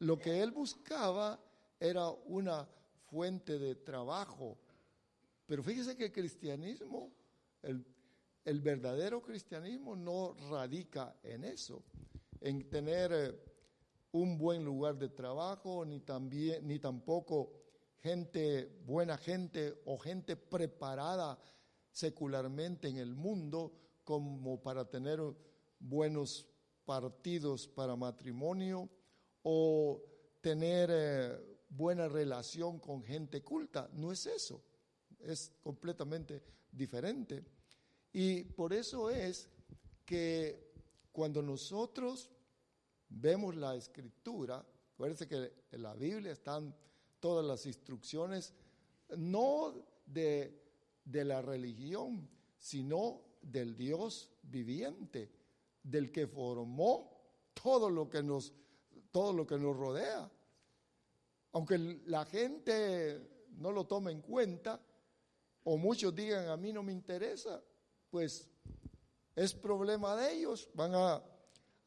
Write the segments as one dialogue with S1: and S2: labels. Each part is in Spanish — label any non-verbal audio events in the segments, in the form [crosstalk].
S1: lo que él buscaba era una fuente de trabajo. Pero fíjese que el cristianismo, el, verdadero cristianismo no radica en eso, en tener eh, un buen lugar de trabajo, ni, también, ni tampoco gente, buena gente o gente preparada secularmente en el mundo como para tener buenos partidos para matrimonio o tener eh, buena relación con gente culta. No es eso, es completamente diferente. Y por eso es que cuando nosotros vemos la escritura, acuérdense que en la Biblia están todas las instrucciones, no de, de la religión, sino del Dios viviente, del que formó todo lo que nos, todo lo que nos rodea. Aunque la gente no lo tome en cuenta, o muchos digan a mí no me interesa, pues es problema de ellos, van a,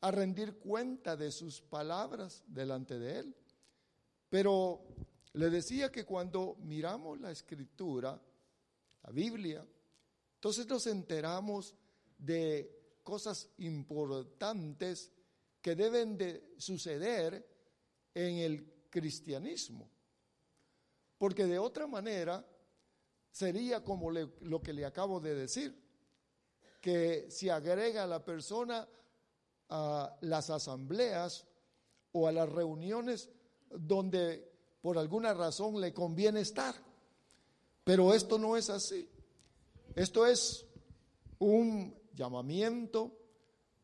S1: a rendir cuenta de sus palabras delante de Él. Pero le decía que cuando miramos la escritura, la Biblia, entonces nos enteramos de cosas importantes que deben de suceder en el cristianismo. Porque de otra manera sería como le, lo que le acabo de decir, que se agrega a la persona a las asambleas o a las reuniones donde por alguna razón le conviene estar. Pero esto no es así. Esto es un llamamiento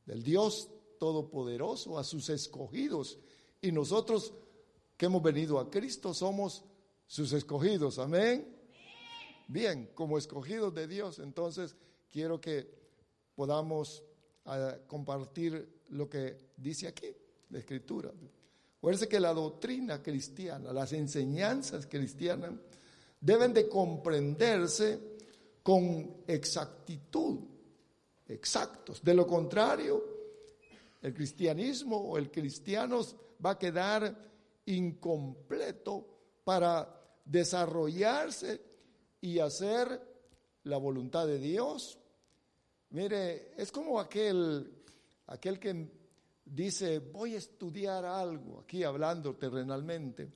S1: del Dios Todopoderoso a sus escogidos. Y nosotros que hemos venido a Cristo somos sus escogidos. Amén. Bien, como escogidos de Dios, entonces quiero que podamos uh, compartir lo que dice aquí, la escritura. Acuérdense que la doctrina cristiana, las enseñanzas cristianas, deben de comprenderse con exactitud, exactos. De lo contrario, el cristianismo o el cristiano va a quedar incompleto para desarrollarse y hacer la voluntad de Dios Mire, es como aquel, aquel que dice, voy a estudiar algo, aquí hablando terrenalmente,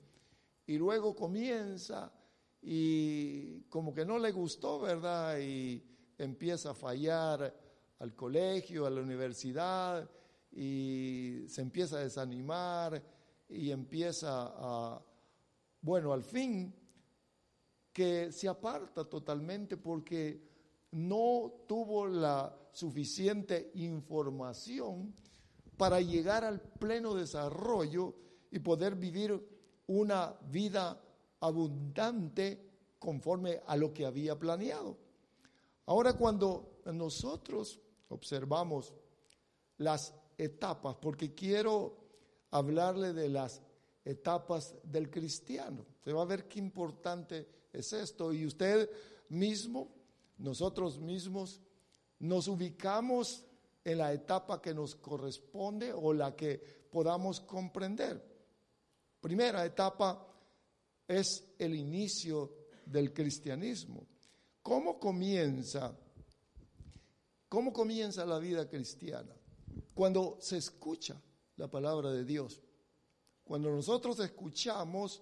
S1: y luego comienza y como que no le gustó, ¿verdad? Y empieza a fallar al colegio, a la universidad, y se empieza a desanimar y empieza a, bueno, al fin, que se aparta totalmente porque no tuvo la suficiente información para llegar al pleno desarrollo y poder vivir una vida abundante conforme a lo que había planeado. Ahora cuando nosotros observamos las etapas, porque quiero hablarle de las etapas del cristiano, se va a ver qué importante es esto y usted mismo nosotros mismos nos ubicamos en la etapa que nos corresponde o la que podamos comprender. Primera etapa es el inicio del cristianismo. ¿Cómo comienza? ¿Cómo comienza la vida cristiana? Cuando se escucha la palabra de Dios. Cuando nosotros escuchamos,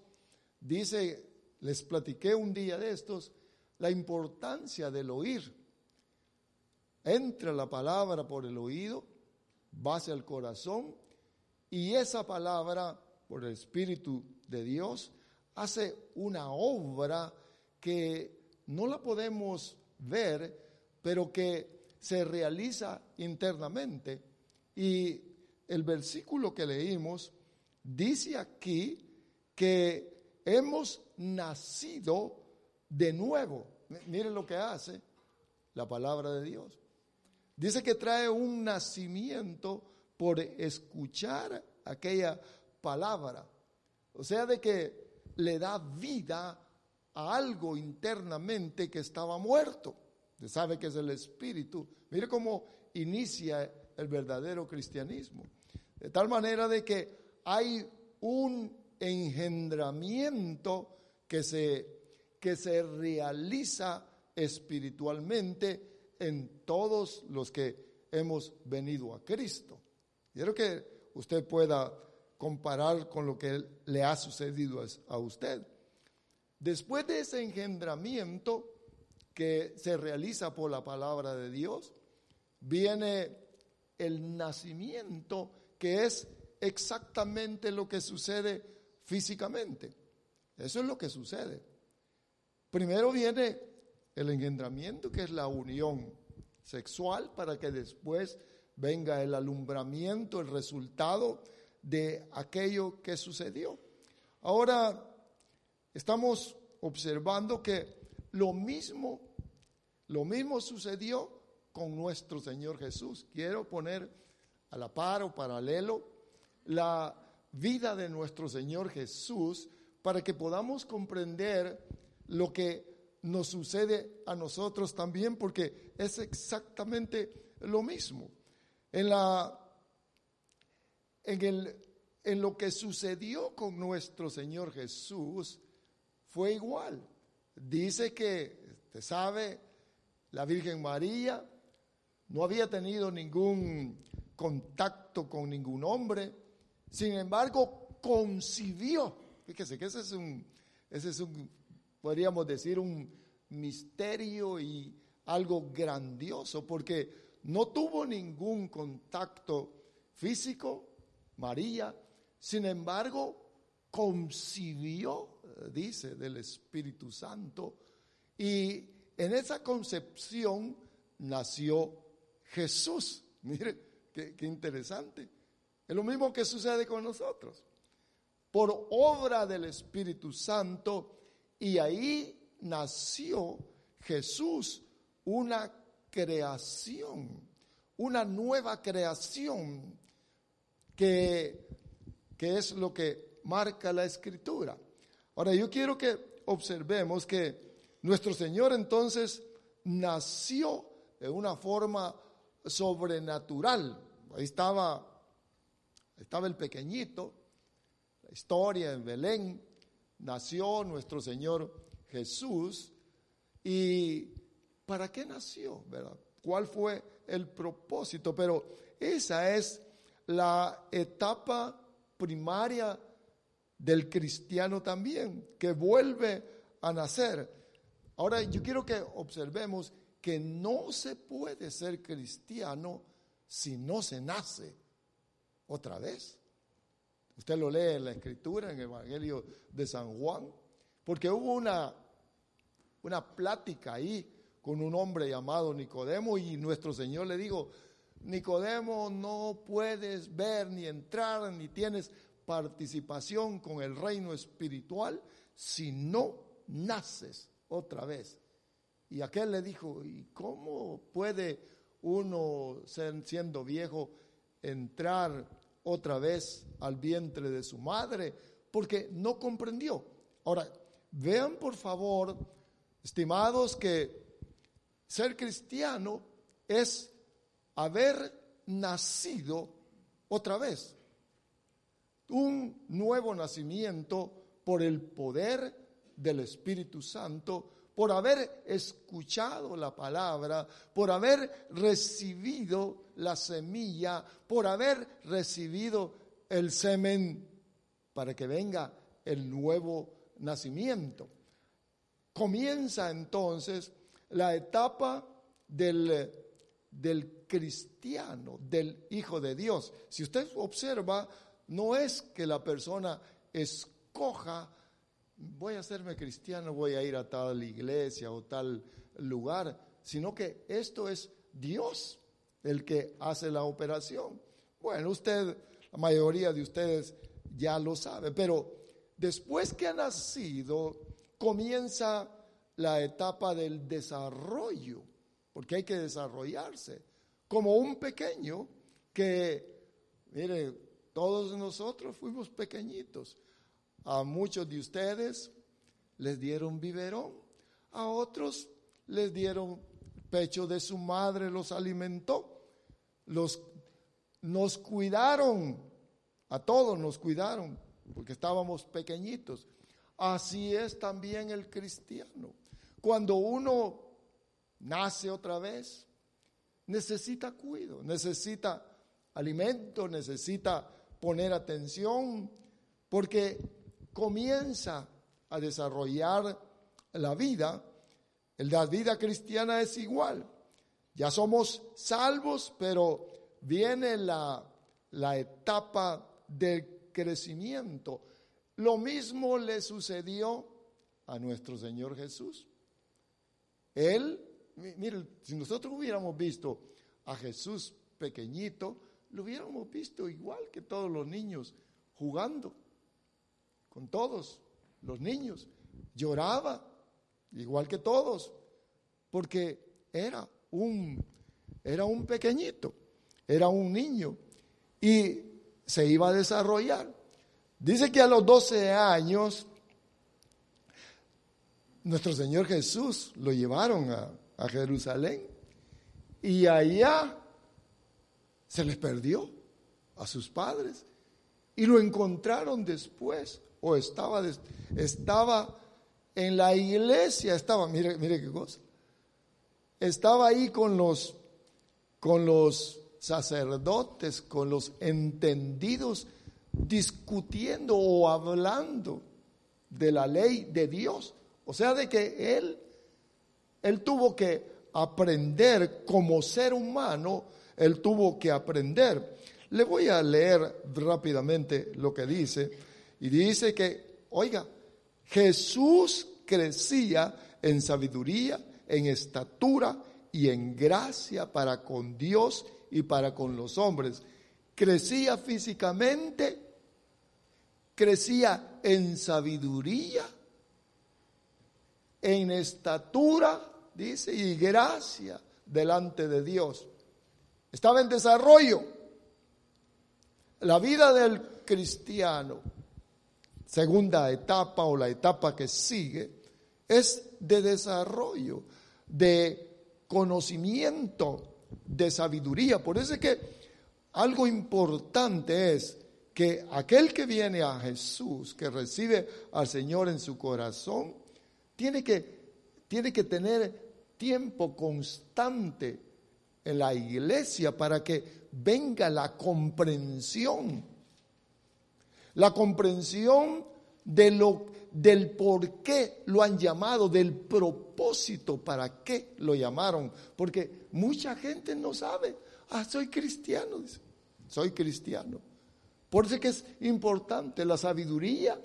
S1: dice, les platiqué un día de estos, la importancia del oír. Entra la palabra por el oído, va hacia el corazón y esa palabra por el Espíritu de Dios hace una obra que no la podemos ver, pero que se realiza internamente. Y el versículo que leímos dice aquí que hemos nacido de nuevo. Miren lo que hace la palabra de Dios. Dice que trae un nacimiento por escuchar aquella palabra. O sea, de que le da vida a algo internamente que estaba muerto. Usted sabe que es el espíritu. Mire cómo inicia el verdadero cristianismo. De tal manera de que hay un engendramiento que se, que se realiza espiritualmente en todos los que hemos venido a Cristo. Quiero que usted pueda comparar con lo que le ha sucedido a usted. Después de ese engendramiento que se realiza por la palabra de Dios, viene el nacimiento que es exactamente lo que sucede físicamente. Eso es lo que sucede. Primero viene el engendramiento, que es la unión sexual, para que después venga el alumbramiento, el resultado de aquello que sucedió. Ahora estamos observando que lo mismo, lo mismo sucedió con nuestro Señor Jesús. Quiero poner a la par o paralelo la vida de nuestro Señor Jesús para que podamos comprender lo que nos sucede a nosotros también, porque es exactamente lo mismo. En, la, en, el, en lo que sucedió con nuestro Señor Jesús fue igual. Dice que, usted sabe, la Virgen María no había tenido ningún contacto con ningún hombre, sin embargo concibió, fíjese que ese es un, ese es un, podríamos decir, un misterio y algo grandioso, porque no tuvo ningún contacto físico, María, sin embargo concibió, dice, del Espíritu Santo, y en esa concepción nació Jesús. Mire, qué, interesante. Es lo mismo que sucede con nosotros. Por obra del Espíritu Santo, y ahí nació Jesús, una creación, una nueva creación que, que es lo que marca la escritura. Ahora yo quiero que observemos que nuestro Señor entonces nació de una forma sobrenatural. Ahí estaba, estaba el pequeñito, la historia en Belén, nació nuestro Señor Jesús. ¿Y para qué nació? ¿verdad? ¿Cuál fue el propósito? Pero esa es la etapa primaria del cristiano también, que vuelve a nacer. Ahora yo quiero que observemos que no se puede ser cristiano si no se nace otra vez. Usted lo lee en la escritura, en el Evangelio de San Juan, porque hubo una, una plática ahí con un hombre llamado Nicodemo y nuestro Señor le dijo, Nicodemo, no puedes ver ni entrar ni tienes participación con el reino espiritual si no naces otra vez. Y aquel le dijo, ¿y cómo puede uno, siendo viejo, entrar otra vez al vientre de su madre? Porque no comprendió. Ahora, vean por favor, estimados, que ser cristiano es haber nacido otra vez. Un nuevo nacimiento por el poder del Espíritu Santo por haber escuchado la palabra, por haber recibido la semilla, por haber recibido el semen, para que venga el nuevo nacimiento. Comienza entonces la etapa del, del cristiano, del Hijo de Dios. Si usted observa, no es que la persona escoja voy a hacerme cristiano, voy a ir a tal iglesia o tal lugar, sino que esto es Dios el que hace la operación. Bueno, usted, la mayoría de ustedes ya lo sabe. Pero después que ha nacido, comienza la etapa del desarrollo, porque hay que desarrollarse. Como un pequeño que, mire, todos nosotros fuimos pequeñitos. A muchos de ustedes les dieron biberón, a otros les dieron pecho de su madre, los alimentó, los, nos cuidaron, a todos nos cuidaron, porque estábamos pequeñitos. Así es también el cristiano. Cuando uno nace otra vez, necesita cuidado, necesita alimento, necesita poner atención, porque comienza a desarrollar la vida. La vida cristiana es igual. Ya somos salvos, pero viene la, la etapa del crecimiento. Lo mismo le sucedió a nuestro Señor Jesús. Él, mire, si nosotros hubiéramos visto a Jesús pequeñito, lo hubiéramos visto igual que todos los niños, jugando con todos los niños. Lloraba, igual que todos, porque era un, era un pequeñito, era un niño y se iba a desarrollar. Dice que a los 12 años nuestro Señor Jesús lo llevaron a, a Jerusalén y allá se les perdió a sus padres y lo encontraron después o estaba, estaba en la iglesia, estaba, mire, mire qué cosa, estaba ahí con los, con los sacerdotes, con los entendidos, discutiendo o hablando de la ley de Dios. O sea, de que él, él tuvo que aprender como ser humano, él tuvo que aprender. Le voy a leer rápidamente lo que dice. Y dice que, oiga, Jesús crecía en sabiduría, en estatura y en gracia para con Dios y para con los hombres. Crecía físicamente, crecía en sabiduría, en estatura, dice, y gracia delante de Dios. Estaba en desarrollo. La vida del cristiano, segunda etapa o la etapa que sigue, es de desarrollo, de conocimiento, de sabiduría. Por eso es que algo importante es que aquel que viene a Jesús, que recibe al Señor en su corazón, tiene que, tiene que tener tiempo constante en la iglesia para que venga la comprensión. La comprensión de lo, del por qué lo han llamado, del propósito para qué lo llamaron. Porque mucha gente no sabe, ah, soy cristiano, soy cristiano. Por eso que es importante, la sabiduría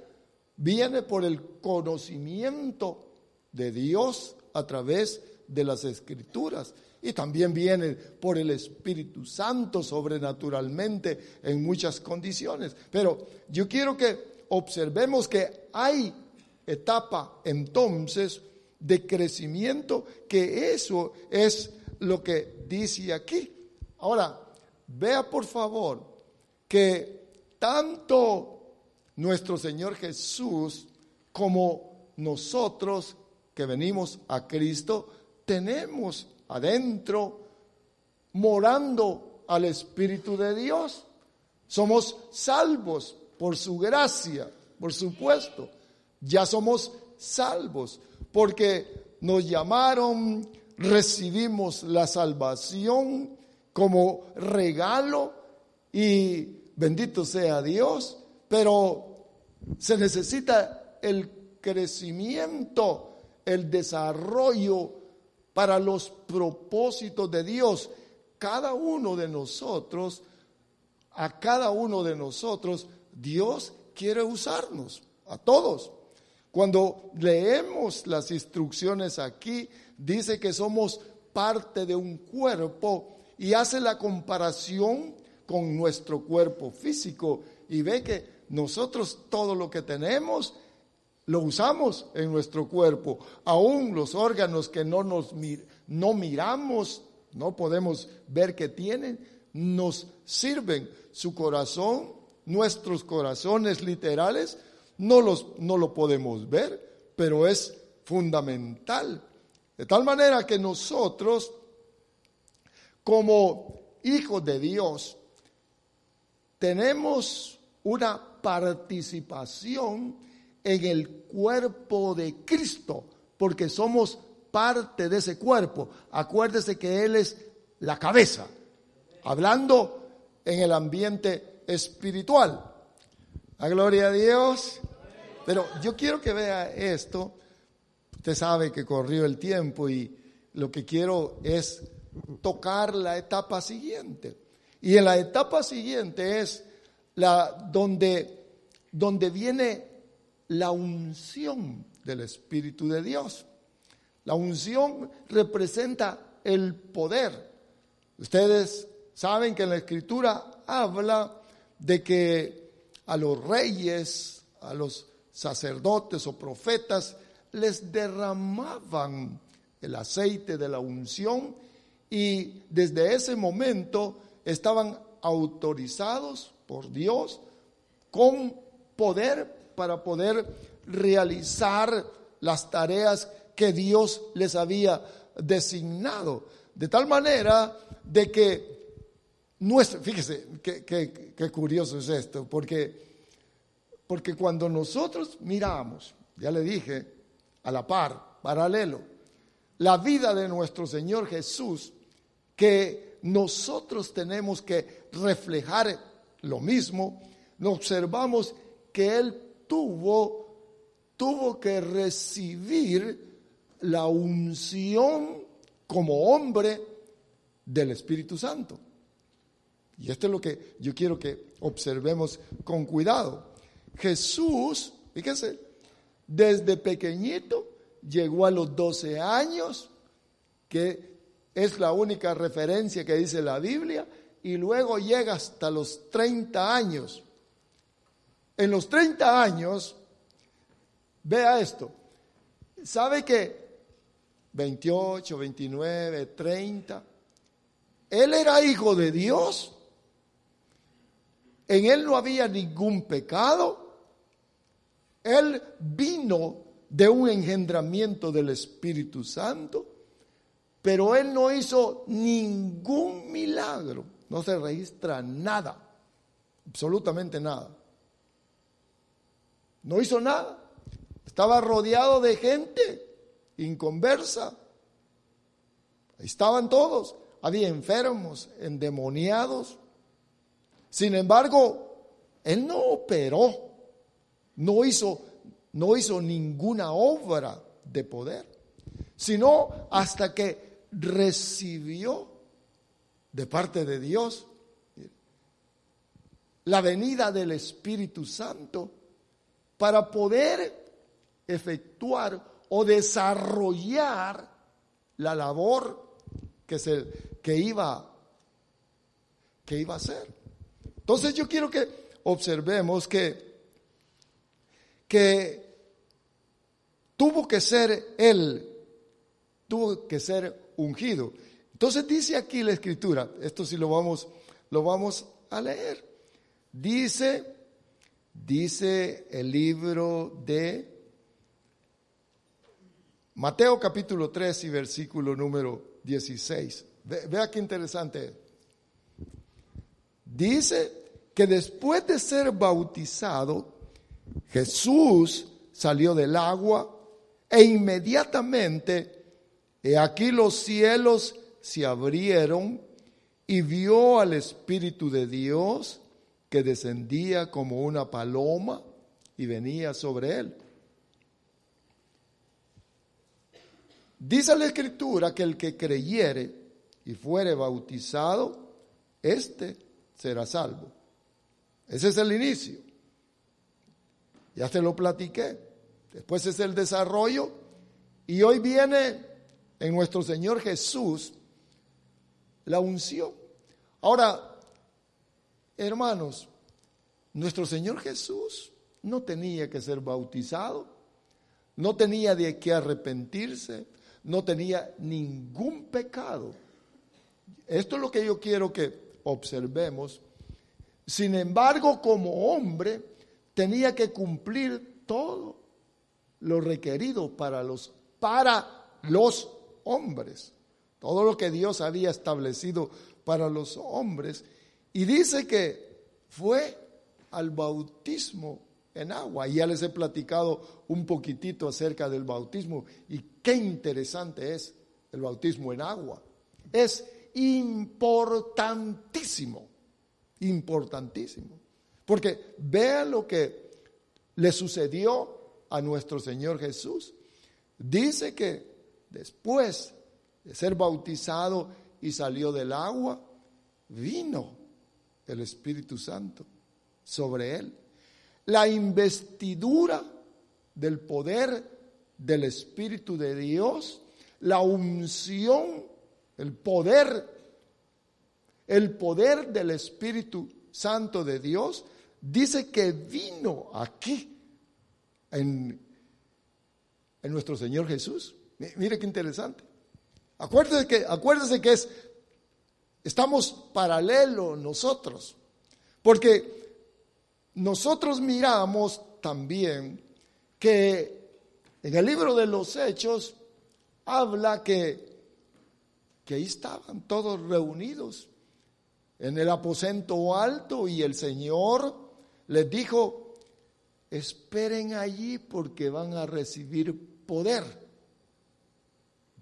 S1: viene por el conocimiento de Dios a través de las escrituras y también viene por el Espíritu Santo sobrenaturalmente en muchas condiciones. Pero yo quiero que observemos que hay etapa entonces de crecimiento, que eso es lo que dice aquí. Ahora, vea por favor que tanto nuestro Señor Jesús como nosotros que venimos a Cristo, tenemos adentro, morando al Espíritu de Dios. Somos salvos por su gracia, por supuesto. Ya somos salvos porque nos llamaron, recibimos la salvación como regalo y bendito sea Dios, pero se necesita el crecimiento, el desarrollo para los propósitos de Dios. Cada uno de nosotros, a cada uno de nosotros, Dios quiere usarnos, a todos. Cuando leemos las instrucciones aquí, dice que somos parte de un cuerpo y hace la comparación con nuestro cuerpo físico y ve que nosotros todo lo que tenemos lo usamos en nuestro cuerpo. Aún los órganos que no nos no miramos, no podemos ver que tienen, nos sirven. Su corazón, nuestros corazones literales, no, los, no lo podemos ver, pero es fundamental. De tal manera que nosotros, como hijos de Dios, tenemos una participación en el cuerpo de Cristo, porque somos parte de ese cuerpo. Acuérdese que Él es la cabeza, hablando en el ambiente espiritual. La gloria a Dios. Pero yo quiero que vea esto. Usted sabe que corrió el tiempo y lo que quiero es tocar la etapa siguiente. Y en la etapa siguiente es la donde, donde viene la unción del Espíritu de Dios. La unción representa el poder. Ustedes saben que en la Escritura habla de que a los reyes, a los sacerdotes o profetas, les derramaban el aceite de la unción y desde ese momento estaban autorizados por Dios con poder para poder realizar las tareas que Dios les había designado. De tal manera de que nuestro, fíjese qué, curioso es esto, porque, porque cuando nosotros miramos, ya le dije, a la par, paralelo, la vida de nuestro Señor Jesús, que nosotros tenemos que reflejar lo mismo, nos observamos que Él tuvo, tuvo que recibir la unción como hombre del Espíritu Santo. Y esto es lo que yo quiero que observemos con cuidado. Jesús, fíjese, desde pequeñito llegó a los 12 años, que es la única referencia que dice la Biblia, y luego llega hasta los 30 años. En los 30 años, vea esto, ¿sabe que 28, 29, 30, él era hijo de Dios? En él no había ningún pecado. Él vino de un engendramiento del Espíritu Santo, pero él no hizo ningún milagro. No se registra nada, absolutamente nada. No hizo nada. Estaba rodeado de gente inconversa. estaban todos. Había enfermos, endemoniados, sin embargo, él no operó, no hizo, no hizo ninguna obra de poder, sino hasta que recibió de parte de Dios la venida del Espíritu Santo para poder efectuar o desarrollar la labor que, se, que, iba, que iba a hacer. Entonces yo quiero que observemos que, que tuvo que ser él, tuvo que ser ungido. Entonces dice aquí la escritura, esto sí lo vamos, lo vamos a leer. Dice, dice el libro de Mateo capítulo 3 y versículo número 16. vea qué interesante dice que después de ser bautizado, Jesús salió del agua e inmediatamente, he aquí los cielos se abrieron y vio al Espíritu de Dios que descendía como una paloma y venía sobre él. Dice la Escritura que el que creyere y fuere bautizado, éste será salvo. Ese es el inicio. Ya te lo platiqué. Después es el desarrollo. Y hoy viene en nuestro Señor Jesús la unción. Ahora, hermanos, nuestro Señor Jesús no tenía que ser bautizado, no tenía de qué arrepentirse, no tenía ningún pecado. Esto es lo que yo quiero que observemos. Sin embargo, como hombre, tenía que cumplir todo lo requerido para los, para los hombres. Todo lo que Dios había establecido para los hombres. Y dice que fue al bautismo en agua. Y ya les he platicado un poquitito acerca del bautismo y qué interesante es el bautismo en agua. Es importantísimo, importantísimo. Porque vean lo que le sucedió a nuestro Señor Jesús. Dice que después de ser bautizado y salió del agua, vino el Espíritu Santo sobre él. La investidura del poder del Espíritu de Dios, la unción, el poder, el poder del Espíritu Santo de Dios, dice que vino aquí en, en nuestro Señor Jesús. Mire qué interesante. Acuérdese que, acuérdese que es, estamos paralelos nosotros, porque nosotros miramos también que en el libro de los Hechos habla que, que ahí estaban todos reunidos en el aposento alto y el Señor les dijo, esperen allí porque van a recibir poder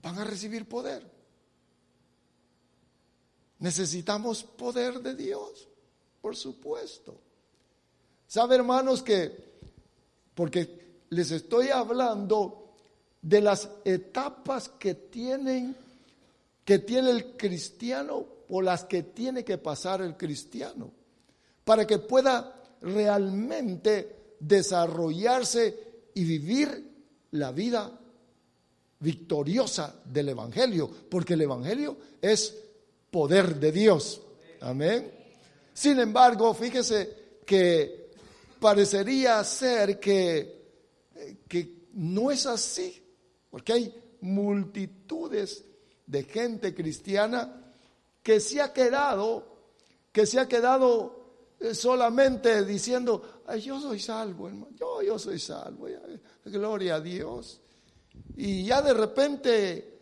S1: van a recibir poder. Necesitamos poder de Dios, por supuesto. ¿Sabe, hermanos, que, porque les estoy hablando de las etapas que tienen, que tiene el cristiano o las que tiene que pasar el cristiano, para que pueda realmente desarrollarse y vivir la vida victoriosa del Evangelio, porque el Evangelio es poder de Dios. Amén. Sin embargo, fíjese que parecería ser que, que no es así, porque hay multitudes de gente cristiana que se ha quedado, que se ha quedado eh, solamente diciendo, yo soy salvo, hermano, yo, yo soy salvo, gloria a Dios. Y ya de repente,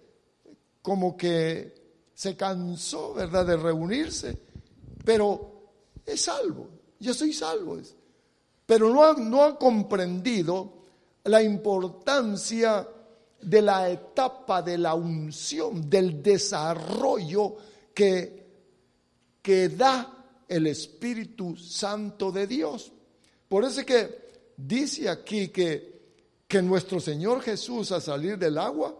S1: como que se cansó, ¿verdad?, de reunirse, pero es salvo, yo soy salvo. Pero no ha, no comprendido la importancia de la etapa de la unción, del desarrollo que, que da el Espíritu Santo de Dios. Por eso es que dice aquí que que nuestro Señor Jesús a salir del agua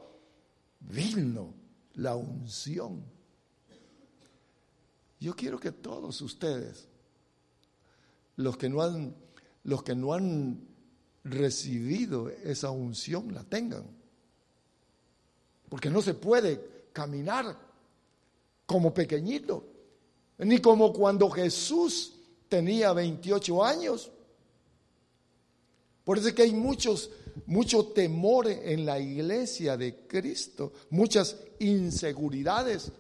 S1: vino la unción. Yo quiero que todos ustedes, los que no han, los que no han recibido esa unción, la tengan. Porque no se puede caminar como pequeñito, ni como cuando Jesús tenía 28 años. Por eso es que hay muchos mucho temor en la iglesia de Cristo, muchas inseguridades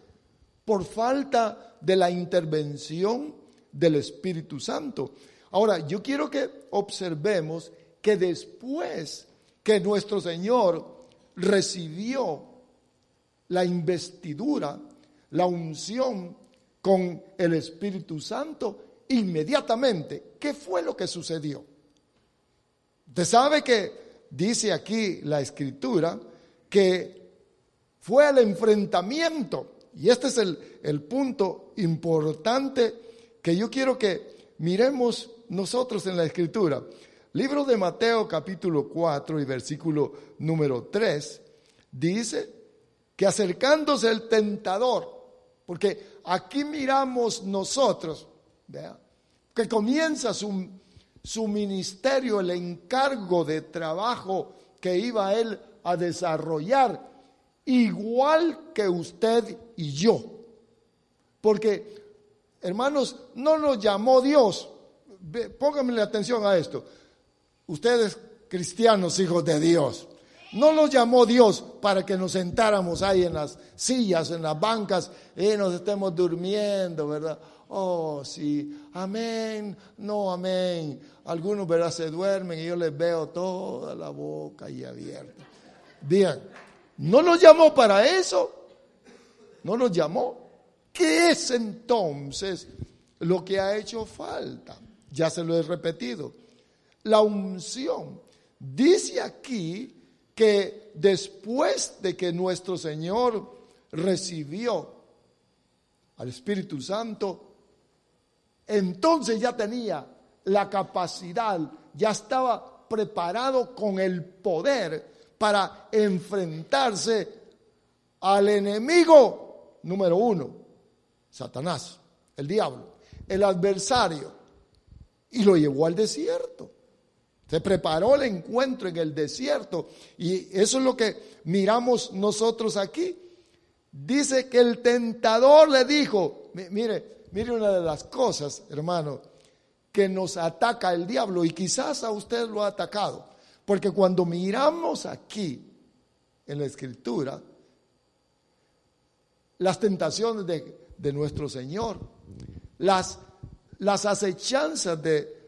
S1: por falta de la intervención del Espíritu Santo. Ahora, yo quiero que observemos que después que nuestro Señor recibió la investidura, la unción con el Espíritu Santo, inmediatamente, ¿qué fue lo que sucedió? Usted sabe que dice aquí la escritura que fue el enfrentamiento. Y este es el, el punto importante que yo quiero que miremos nosotros en la escritura. Libro de Mateo capítulo 4 y versículo número 3 dice que acercándose el tentador, porque aquí miramos nosotros, que comienza su, su ministerio, el encargo de trabajo que iba él a desarrollar, igual que usted y yo. Porque, hermanos, no nos llamó Dios, pónganme atención a esto. Ustedes, cristianos, hijos de Dios, no nos llamó Dios para que nos sentáramos ahí en las sillas, en las bancas y nos estemos durmiendo, ¿verdad? Oh, sí, amén, no, amén. Algunos, ¿verdad? Se duermen y yo les veo toda la boca ahí abierta. Bien, no nos llamó para eso, no nos llamó. ¿Qué es entonces lo que ha hecho falta? Ya se lo he repetido. La unción. Dice aquí que después de que nuestro Señor recibió al Espíritu Santo, entonces ya tenía la capacidad, ya estaba preparado con el poder para enfrentarse al enemigo número uno, Satanás, el diablo, el adversario, y lo llevó al desierto. Se preparó el encuentro en el desierto y eso es lo que miramos nosotros aquí. Dice que el tentador le dijo, mire, mire una de las cosas, hermano, que nos ataca el diablo y quizás a usted lo ha atacado, porque cuando miramos aquí en la escritura, las tentaciones de, de nuestro Señor, las, las acechanzas de,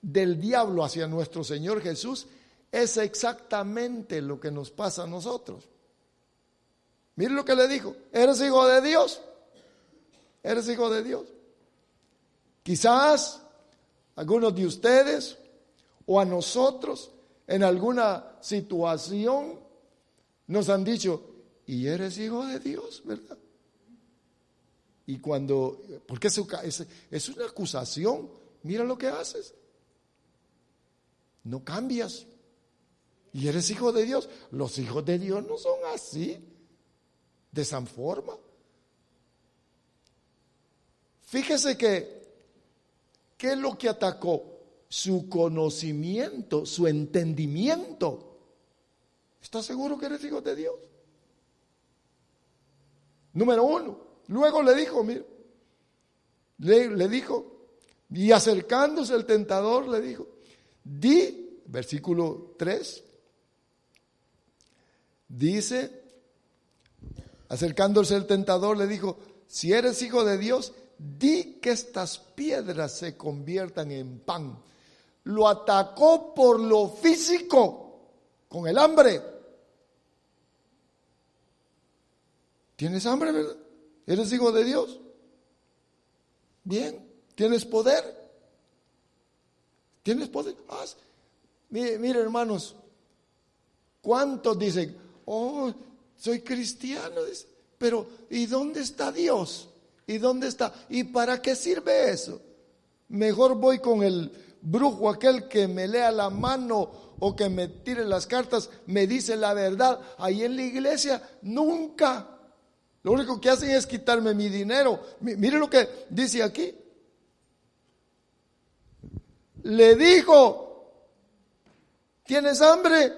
S1: del diablo hacia nuestro Señor Jesús es exactamente lo que nos pasa a nosotros. Mire lo que le dijo, eres hijo de Dios, eres hijo de Dios. Quizás algunos de ustedes o a nosotros en alguna situación nos han dicho, y eres hijo de Dios, ¿verdad? Y cuando, porque es, es una acusación, mira lo que haces no cambias. Y eres hijo de Dios. Los hijos de Dios no son así, de esa forma. Fíjese que, ¿qué es lo que atacó? Su conocimiento, su entendimiento. ¿Estás seguro que eres hijo de Dios? Número uno. Luego le dijo, mire, le, le dijo, y acercándose el tentador le dijo, Di, versículo 3, dice, acercándose el tentador, le dijo, si eres hijo de Dios, di que estas piedras se conviertan en pan. Lo atacó por lo físico, con el hambre. ¿Tienes hambre, verdad? ¿Eres hijo de Dios? Bien, ¿tienes poder? ¿Tienes poder? Mire, hermanos, ¿cuántos dicen, oh, soy cristiano? Pero, ¿y dónde está Dios? ¿Y dónde está? ¿Y para qué sirve eso? Mejor voy con el brujo aquel que me lea la mano o que me tire las cartas, me dice la verdad. Ahí en la iglesia nunca. Lo único que hacen es quitarme mi dinero. Mire lo que dice aquí le dijo, ¿tienes hambre?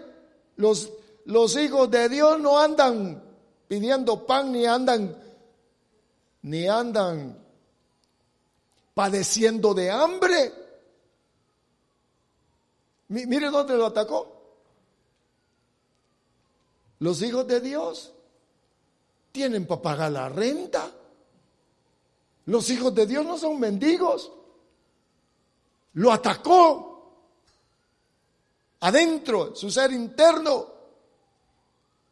S1: Los, los hijos de Dios no andan pidiendo pan ni andan ni andan padeciendo de hambre. Mire dónde lo atacó. Los hijos de Dios tienen para pagar la renta. Los hijos de Dios no son mendigos lo atacó adentro, su ser interno,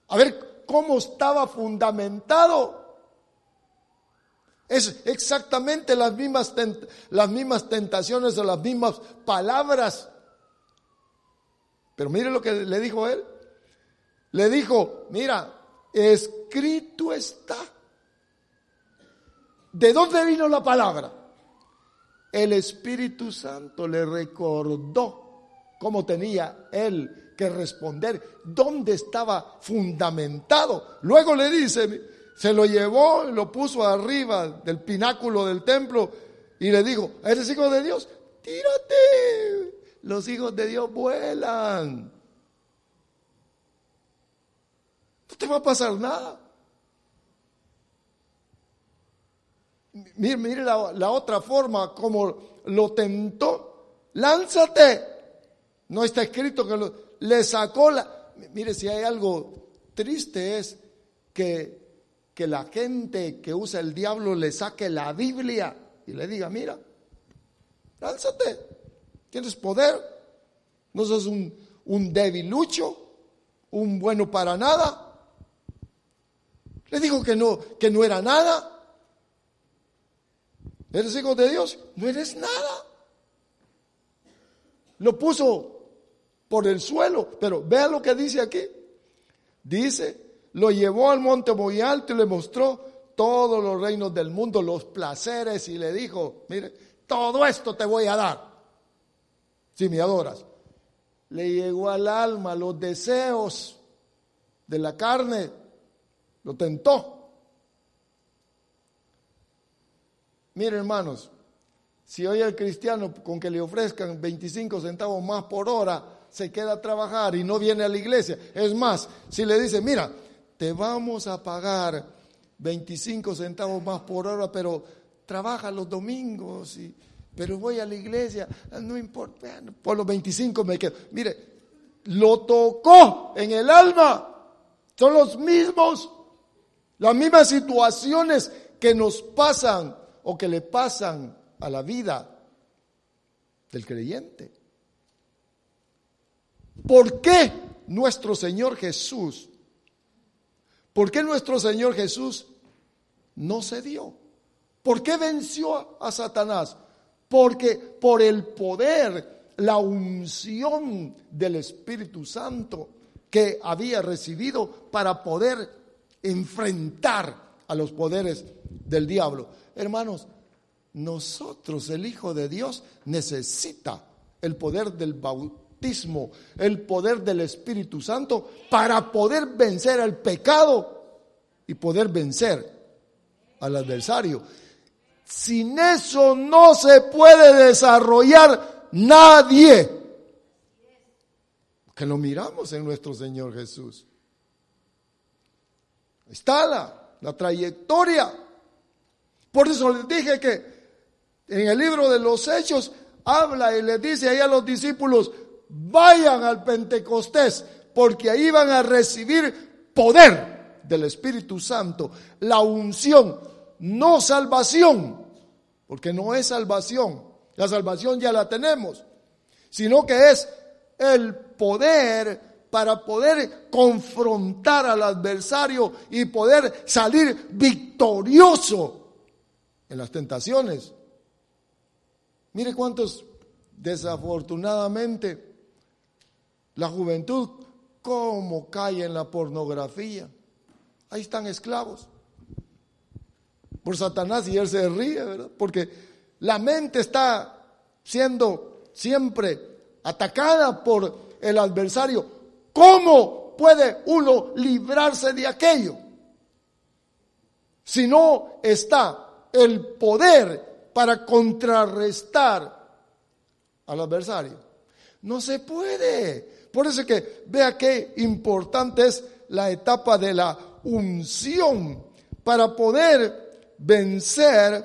S1: a ver cómo estaba fundamentado. Es exactamente las mismas, las mismas tentaciones o las mismas palabras. Pero mire lo que le dijo él. Le dijo, mira, escrito está. ¿De dónde vino la palabra? el Espíritu Santo le recordó cómo tenía él que responder, dónde estaba fundamentado. Luego le dice, se lo llevó, lo puso arriba del pináculo del templo y le dijo, ¿eres hijo de Dios? Tírate. Los hijos de Dios vuelan. No te va a pasar nada. Mire, mire la, otra forma como lo tentó. lánzate. No está escrito que lo, le sacó la... Mire, si hay algo triste es que, que la gente que usa el diablo le saque la Biblia y le diga, mira, lánzate, tienes poder, no sos un, un debilucho, un bueno para nada. Le dijo que no, que no era nada. ¿Eres hijo de Dios? No eres nada. Lo puso por el suelo, pero vea lo que dice aquí. Dice, lo llevó al monte muy alto y le mostró todos los reinos del mundo, los placeres y le dijo, mire, todo esto te voy a dar si me adoras. Le llegó al alma los deseos de la carne, lo tentó. Mire hermanos, si hoy el cristiano con que le ofrezcan 25 centavos más por hora se queda a trabajar y no viene a la iglesia, es más, si le dice, mira, te vamos a pagar 25 centavos más por hora, pero trabaja los domingos, y, pero voy a la iglesia, no importa, por los 25 me quedo. Mire, lo tocó en el alma, son los mismos, las mismas situaciones que nos pasan o que le pasan a la vida del creyente. ¿Por qué nuestro Señor Jesús ¿Por qué nuestro Señor Jesús no cedió? ¿Por qué venció a Satanás? Porque por el poder, la unción del Espíritu Santo que había recibido para poder enfrentar a los poderes del diablo. Hermanos, nosotros, el Hijo de Dios, necesita el poder del bautismo el poder del Espíritu Santo para poder vencer al pecado y poder vencer al adversario. Sin eso no se puede desarrollar nadie. Que lo miramos en nuestro Señor Jesús. Está la, la trayectoria. Por eso les dije que en el libro de los Hechos habla y le dice ahí a los discípulos, vayan al Pentecostés, porque ahí van a recibir poder del Espíritu Santo, la unción, no salvación, porque no es salvación, la salvación ya la tenemos, sino que es el poder para poder confrontar al adversario y poder salir victorioso en las tentaciones. Mire cuántos desafortunadamente la juventud, ¿cómo cae en la pornografía? Ahí están esclavos. Por Satanás y él se ríe, ¿verdad? Porque la mente está siendo siempre atacada por el adversario. ¿Cómo puede uno librarse de aquello? Si no está el poder para contrarrestar al adversario. No se puede. Por eso que vea qué importante es la etapa de la unción para poder vencer,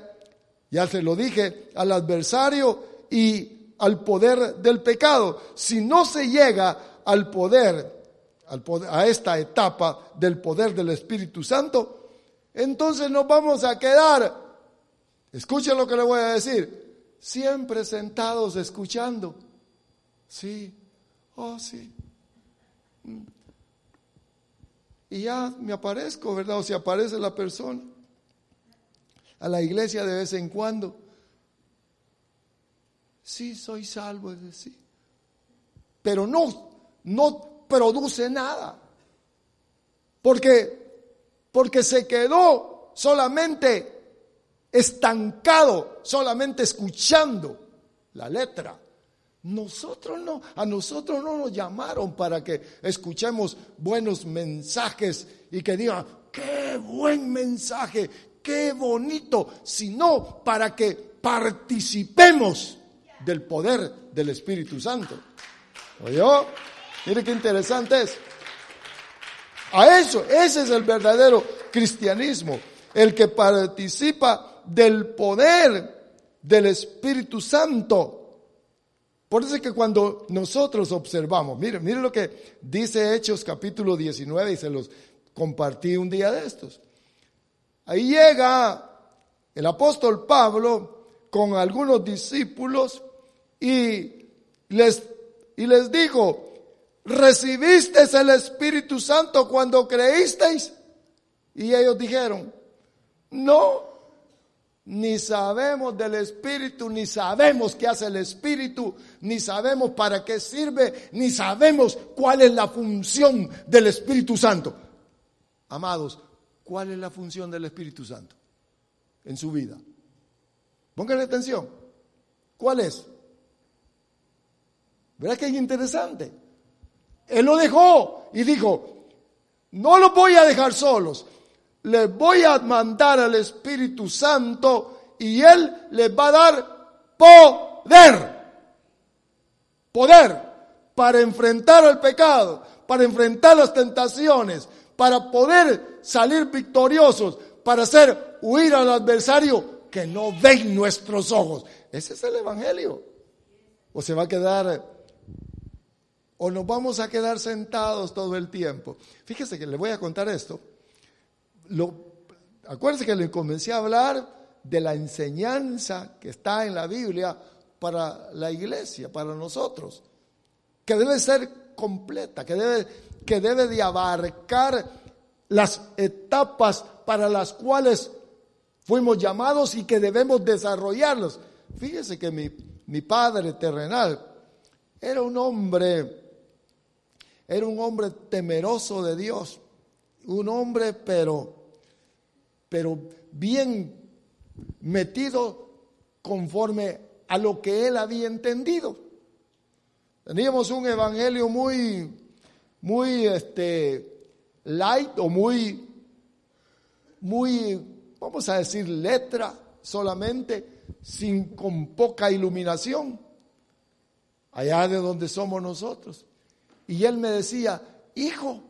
S1: ya se lo dije, al adversario y al poder del pecado. Si no se llega al poder, al a esta etapa del poder del Espíritu Santo, entonces nos vamos a quedar, escuchen lo que le voy a decir, siempre sentados escuchando. Sí, Oh, sí. Y ya me aparezco, ¿verdad? O si aparece la persona a la iglesia de vez en cuando. Sí, soy salvo, es decir. Pero no, no produce nada. Porque, porque se quedó solamente estancado, solamente escuchando la letra. Nosotros no, a nosotros no nos llamaron para que escuchemos buenos mensajes y que digan, qué buen mensaje, qué bonito, sino para que participemos del poder del Espíritu Santo. ¿Oyó? Mire qué interesante es. A eso, ese es el verdadero cristianismo, el que participa del poder del Espíritu Santo Por eso es que cuando nosotros observamos, miren, miren lo que dice Hechos capítulo 19 y se los compartí un día de estos. Ahí llega el apóstol Pablo con algunos discípulos y les, y les dijo, ¿recibisteis el Espíritu Santo cuando creísteis? Y ellos dijeron, no, ni sabemos del Espíritu, ni sabemos qué hace el Espíritu, ni sabemos para qué sirve, ni sabemos cuál es la función del Espíritu Santo. Amados, ¿cuál es la función del Espíritu Santo en su vida? Pónganle atención. ¿Cuál es? ¿Verdad que es interesante? Él lo dejó y dijo, no los voy a dejar solos, les voy a mandar al Espíritu Santo y Él les va a dar poder. Poder para enfrentar el pecado, para enfrentar las tentaciones, para poder salir victoriosos, para hacer huir al adversario que no ven nuestros ojos. Ese es el Evangelio. O se va a quedar o nos vamos a quedar sentados todo el tiempo. Fíjese que le voy a contar esto. Lo, acuérdense que le comencé a hablar de la enseñanza que está en la Biblia para la iglesia, para nosotros, que debe ser completa, que debe, que debe de abarcar las etapas para las cuales fuimos llamados y que debemos desarrollarlos. Fíjese que mi, mi padre terrenal era un hombre era un hombre temeroso de Dios, un hombre pero, pero bien metido conforme a lo que él había entendido. Teníamos un evangelio muy, muy este, light o muy, muy, vamos a decir, letra solamente, sin, con poca iluminación, allá de donde somos nosotros. Y él me decía, hijo,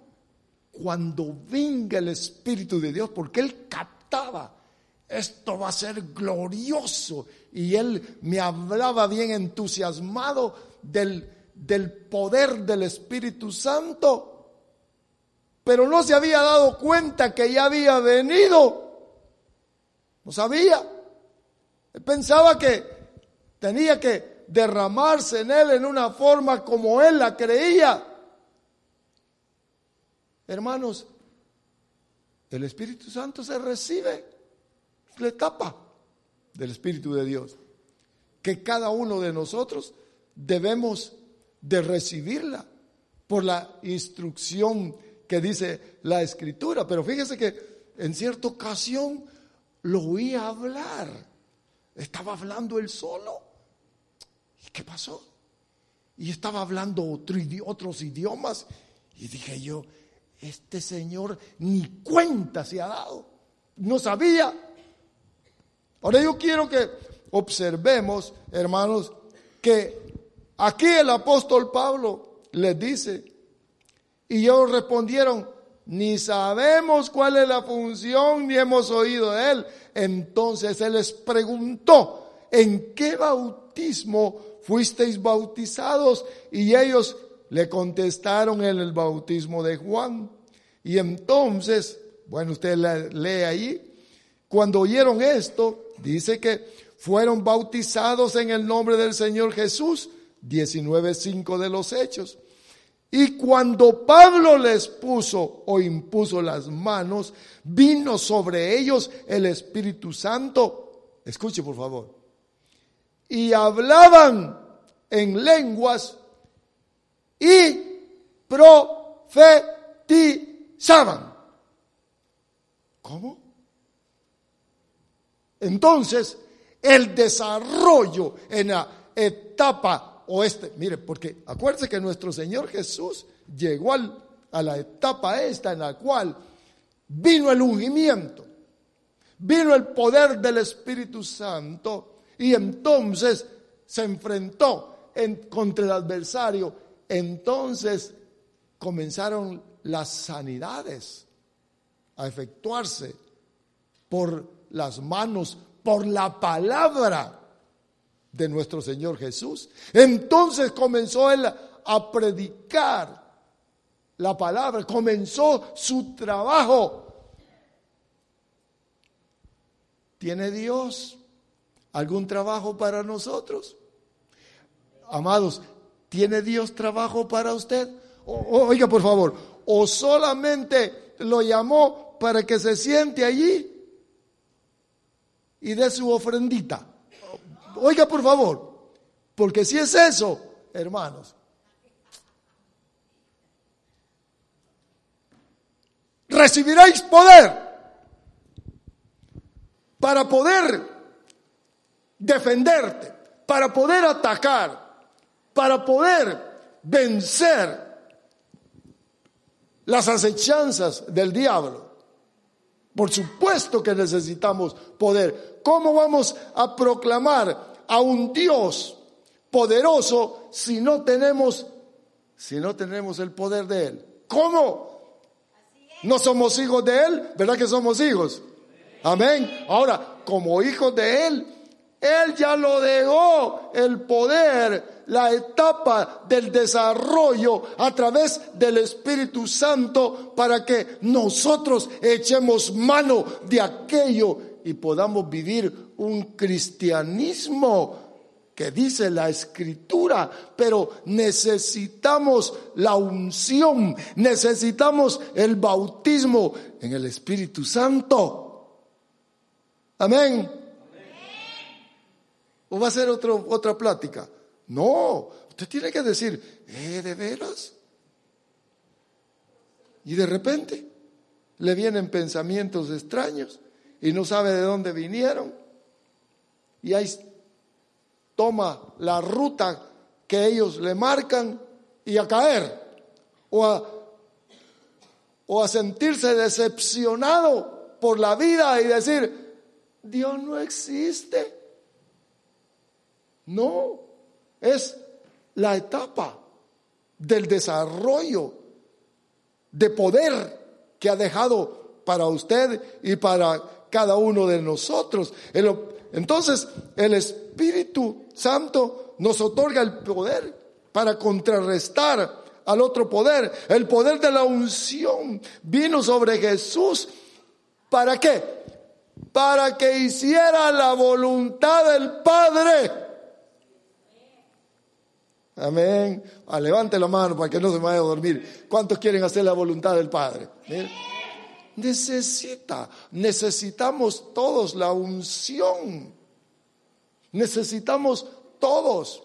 S1: cuando venga el Espíritu de Dios, porque él captaba, esto va a ser glorioso. Y él me hablaba bien entusiasmado del, del poder del Espíritu Santo, pero no se había dado cuenta que ya había venido. No sabía. Él pensaba que tenía que derramarse en él en una forma como él la creía. Hermanos, el Espíritu Santo se recibe, la etapa del Espíritu de Dios, que cada uno de nosotros debemos de recibirla por la instrucción que dice la Escritura. Pero fíjese que en cierta ocasión lo oía hablar, estaba hablando él solo. ¿qué pasó? Y estaba hablando otros idiomas y dije yo, este señor ni cuenta se ha dado, no sabía. Ahora yo quiero que observemos, hermanos, que aquí el apóstol Pablo les dice, y ellos respondieron, ni sabemos cuál es la función, ni hemos oído de él. Entonces él les preguntó, ¿en qué bautismo fuisteis bautizados? Y ellos le contestaron en el bautismo de Juan. Y entonces, bueno, usted lee ahí, cuando oyeron esto, dice que fueron bautizados en el nombre del Señor Jesús, 19.5 de los Hechos. Y cuando Pablo les puso o impuso las manos, vino sobre ellos el Espíritu Santo. Escuche por favor y hablaban en lenguas y profetizaban. ¿Cómo? Entonces, el desarrollo en la etapa oeste, mire, porque acuérdense que nuestro Señor Jesús llegó a la etapa esta en la cual vino el ungimiento, vino el poder del Espíritu Santo y entonces se enfrentó contra el adversario. Entonces comenzaron las sanidades a efectuarse por las manos, por la palabra de nuestro Señor Jesús. Entonces comenzó él a predicar la palabra, comenzó su trabajo. ¿Tiene Dios algún trabajo para nosotros? Amados, ¿tiene Dios trabajo para usted? oiga, por favor, o solamente lo llamó para que se siente allí y dé su ofrendita. Oiga, por favor, porque si es eso, hermanos, recibiréis poder para poder defenderte, para poder atacar, para poder vencer las acechanzas del diablo. Por supuesto que necesitamos poder. ¿Cómo vamos a proclamar a un Dios poderoso si no tenemos si no tenemos el poder de él? ¿Cómo? No somos hijos de él, ¿verdad que somos hijos? Amén. Ahora, como hijos de él, él ya lo dejó el poder, la etapa del desarrollo a través del Espíritu Santo para que nosotros echemos mano de aquello y podamos vivir un cristianismo que dice la escritura, pero necesitamos la unción, necesitamos el bautismo en el Espíritu Santo. Amén. ¿O va a ser otro, otra plática? No, usted tiene que decir, ¿eh, de veras? Y de repente le vienen pensamientos extraños y no sabe de dónde vinieron. Y ahí toma la ruta que ellos le marcan y a caer o a, o a sentirse decepcionado por la vida y decir, Dios no existe. No, es la etapa del desarrollo de poder que ha dejado para usted y para cada uno de nosotros. Entonces, el Espíritu Santo nos otorga el poder para contrarrestar al otro poder. El poder de la unción vino sobre Jesús. ¿Para qué? Para que hiciera la voluntad del Padre. Amén. Ah, levante la mano para que no se vaya a dormir. ¿Cuántos quieren hacer la voluntad del Padre? Necesita, necesitamos todos la unción. Necesitamos todos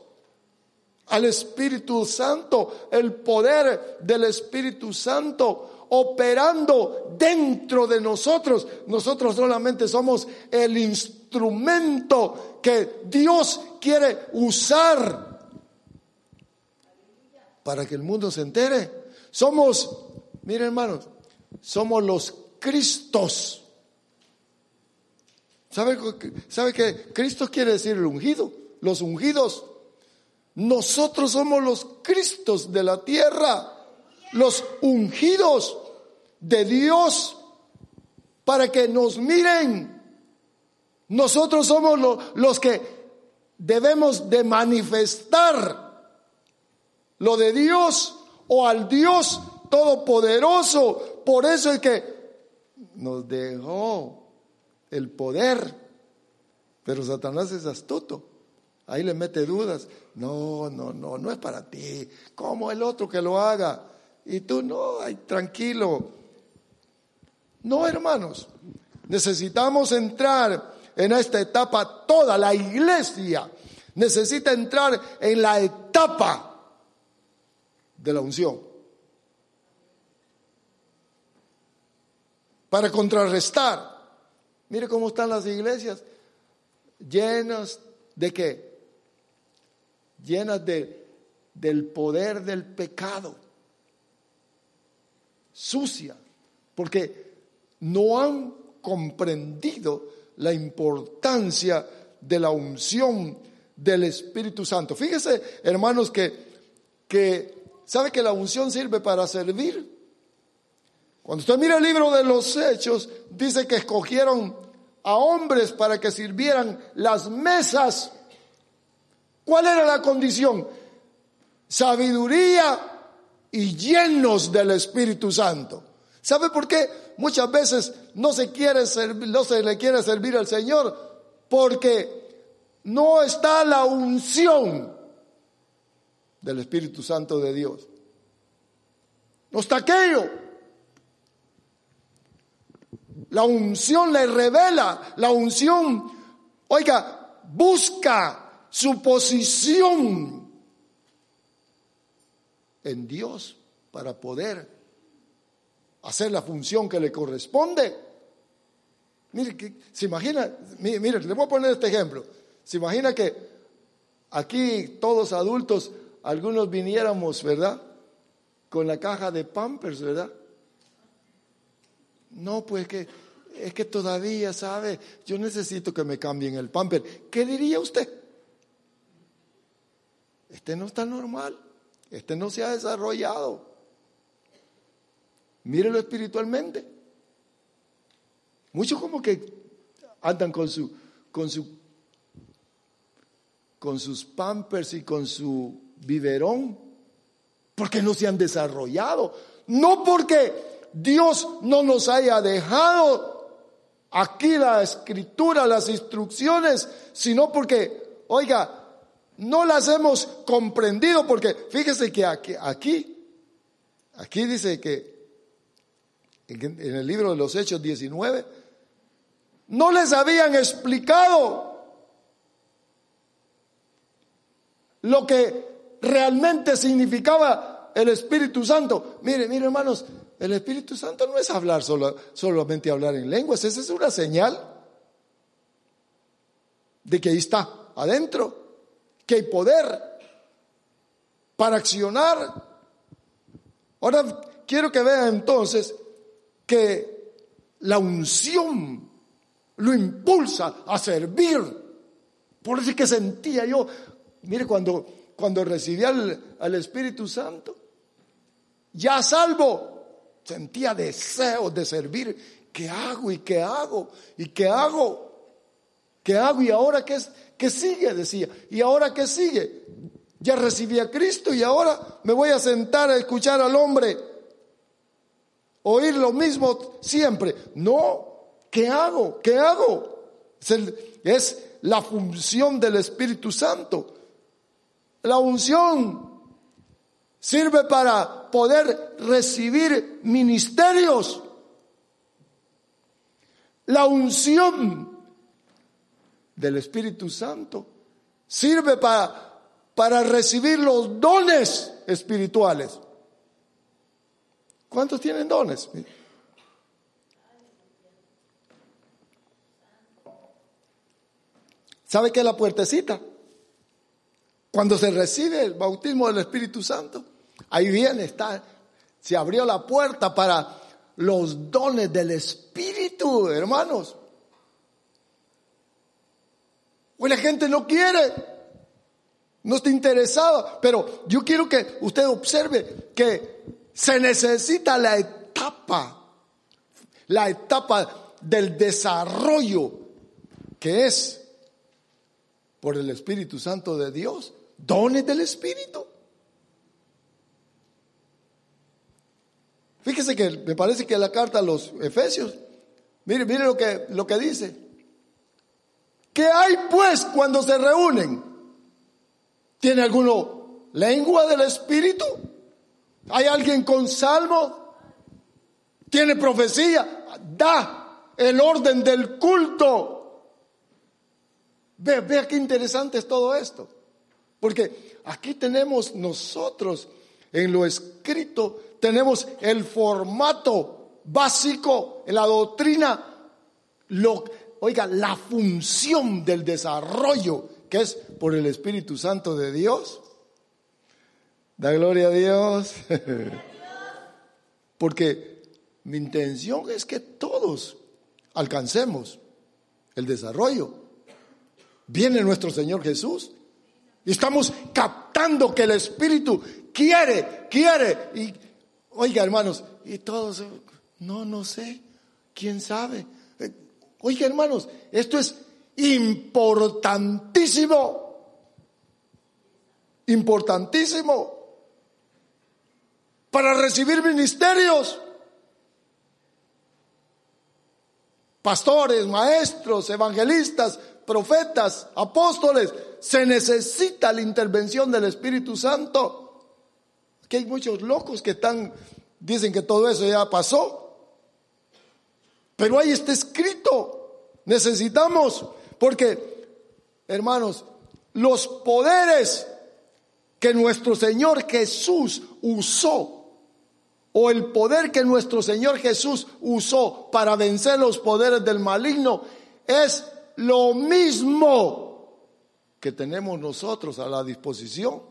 S1: al Espíritu Santo, el poder del Espíritu Santo operando dentro de nosotros. Nosotros solamente somos el instrumento que Dios quiere usar para que el mundo se entere. Somos, miren hermanos, somos los Cristos. ¿Sabe, ¿Sabe que Cristo quiere decir el ungido? Los ungidos. Nosotros somos los Cristos de la tierra, los ungidos de Dios, para que nos miren. Nosotros somos los que debemos de manifestar lo de Dios o al Dios todopoderoso. Por eso es que nos dejó el poder. Pero Satanás es astuto. Ahí le mete dudas. No, no, no, no es para ti. ¿Cómo el otro que lo haga? Y tú no, ay, tranquilo. No, hermanos. Necesitamos entrar en esta etapa. Toda la iglesia necesita entrar en la etapa de la unción. Para contrarrestar. Mire cómo están las iglesias llenas de qué? Llenas de, del poder del pecado. Sucia. Porque no han comprendido la importancia de la unción del Espíritu Santo. Fíjese, hermanos, que, que ¿Sabe que la unción sirve para servir? Cuando usted mira el libro de los hechos, dice que escogieron a hombres para que sirvieran las mesas ¿Cuál era la condición? Sabiduría y llenos del Espíritu Santo. ¿Sabe por qué? Muchas veces no se, quiere no se le quiere servir al Señor porque no está la unción del Espíritu Santo de Dios. No está aquello. La unción le revela, la unción, oiga, busca su posición en Dios para poder hacer la función que le corresponde. Mire, que, se imagina, mire, le voy a poner este ejemplo. Se imagina que aquí todos adultos, algunos viniéramos, ¿verdad? Con la caja de Pampers, ¿verdad? No, pues que es que todavía, ¿sabe? Yo necesito que me cambien el pamper. ¿Qué diría usted? Este no está normal. Este no se ha desarrollado. Mírelo espiritualmente. Muchos como que andan con su, con su, con sus pampers y con su biberón, porque no se han desarrollado. No porque Dios no nos haya dejado aquí la escritura, las instrucciones, sino porque, oiga, no las hemos comprendido, porque fíjese que aquí, aquí, aquí dice que en el libro de los Hechos 19, no les habían explicado lo que realmente significaba el Espíritu Santo. Mire, mire hermanos, el Espíritu Santo no es hablar solo, solamente hablar en lenguas, esa es una señal de que ahí está adentro, que hay poder para accionar. Ahora quiero que vean entonces que la unción lo impulsa a servir. Por eso es que sentía yo, mire, cuando, cuando recibí al, Espíritu Santo, ya salvo, Sentía deseos de servir. ¿Qué hago y qué hago? ¿Y qué hago? ¿Qué hago? ¿Y ahora qué, qué sigue? Decía. ¿Y ahora qué sigue? Ya recibí a Cristo y ahora me voy a sentar a escuchar al hombre. Oír lo mismo siempre. No. ¿Qué hago? ¿Qué hago? Es la función del Espíritu Santo. La unción Sirve para poder recibir ministerios. La unción del Espíritu Santo sirve para, para recibir los dones espirituales. ¿Cuántos tienen dones? ¿Sabe qué es la puertecita? Cuando se recibe el bautismo del Espíritu Santo, ahí viene, está, se abrió la puerta para los dones del Espíritu, hermanos. Hoy la gente no quiere, no está interesada, pero yo quiero que usted observe que se necesita la etapa, la etapa del desarrollo que es por el Espíritu Santo de Dios dones del Espíritu. Fíjese que me parece que la carta a los Efesios, mire, mire lo que, lo que dice. ¿Qué hay pues cuando se reúnen? ¿Tiene alguno lengua del Espíritu? ¿Hay alguien con salmo? ¿Tiene profecía? Da el orden del culto. Vea, vea qué interesante es todo esto. Porque aquí tenemos nosotros, en lo escrito, tenemos el formato básico, en la doctrina, oiga, la función del desarrollo que es por el Espíritu Santo de Dios. Da gloria a Dios. [laughs] Porque mi intención es que todos alcancemos el desarrollo. Viene nuestro Señor Jesús estamos captando que el Espíritu quiere, quiere. Y, oiga, hermanos, y todos, no, no sé, quién sabe. Eh, oiga, hermanos, esto es importantísimo. importantísimo para recibir ministerios. Pastores, maestros, evangelistas, profetas, apóstoles, se necesita la intervención del Espíritu Santo. Aquí hay muchos locos que están, dicen que todo eso ya pasó. Pero ahí está escrito. Necesitamos, porque, hermanos, los poderes que nuestro Señor Jesús usó o el poder que nuestro Señor Jesús usó para vencer los poderes del maligno es lo mismo que tenemos nosotros a la disposición.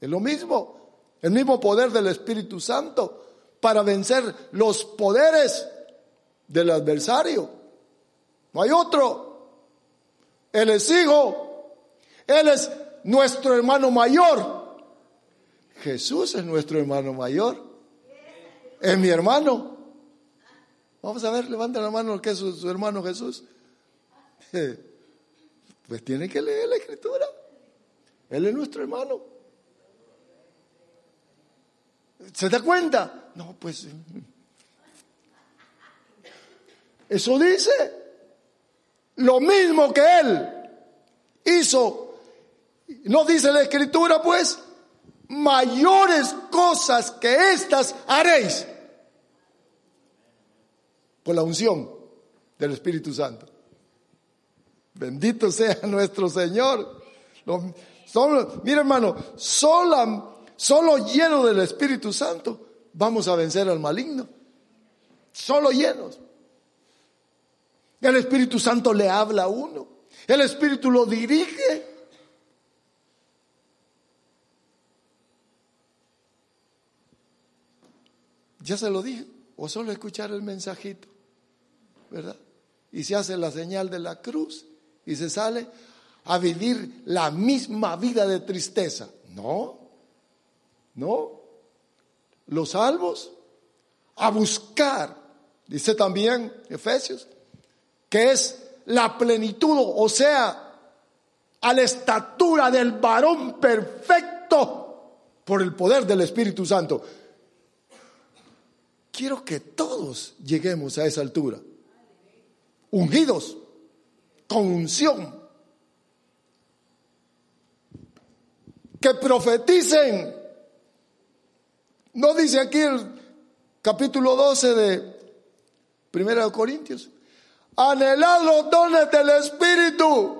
S1: Es lo mismo, el mismo poder del Espíritu Santo para vencer los poderes del adversario. No hay otro. Él es hijo. Él es nuestro hermano mayor. Jesús es nuestro hermano mayor. Es mi hermano. Vamos a ver, levanta la mano que es su, hermano Jesús. [laughs] Pues tiene que leer la escritura. Él es nuestro hermano. ¿Se da cuenta? No, pues. Eso dice. Lo mismo que él hizo. No dice la escritura, pues mayores cosas que estas haréis por la unción del Espíritu Santo. Bendito sea [laughs] nuestro Señor. Mira hermano, solo, solo lleno del Espíritu Santo vamos a vencer al maligno. Solo llenos. El Espíritu Santo le habla a uno. El Espíritu lo dirige. Ya se lo dije, o solo escuchar el mensajito, ¿verdad? Y se hace la señal de la cruz y se sale a vivir la misma vida de tristeza. No, no. Los salvos a buscar, dice también Efesios, que es la plenitud, o sea, a la estatura del varón perfecto por el poder del Espíritu Santo. Quiero que todos lleguemos a esa altura. Ungidos, con unción. Que profeticen. No dice aquí el capítulo 12 de Primera de Corintios. Anhelad los dones del Espíritu.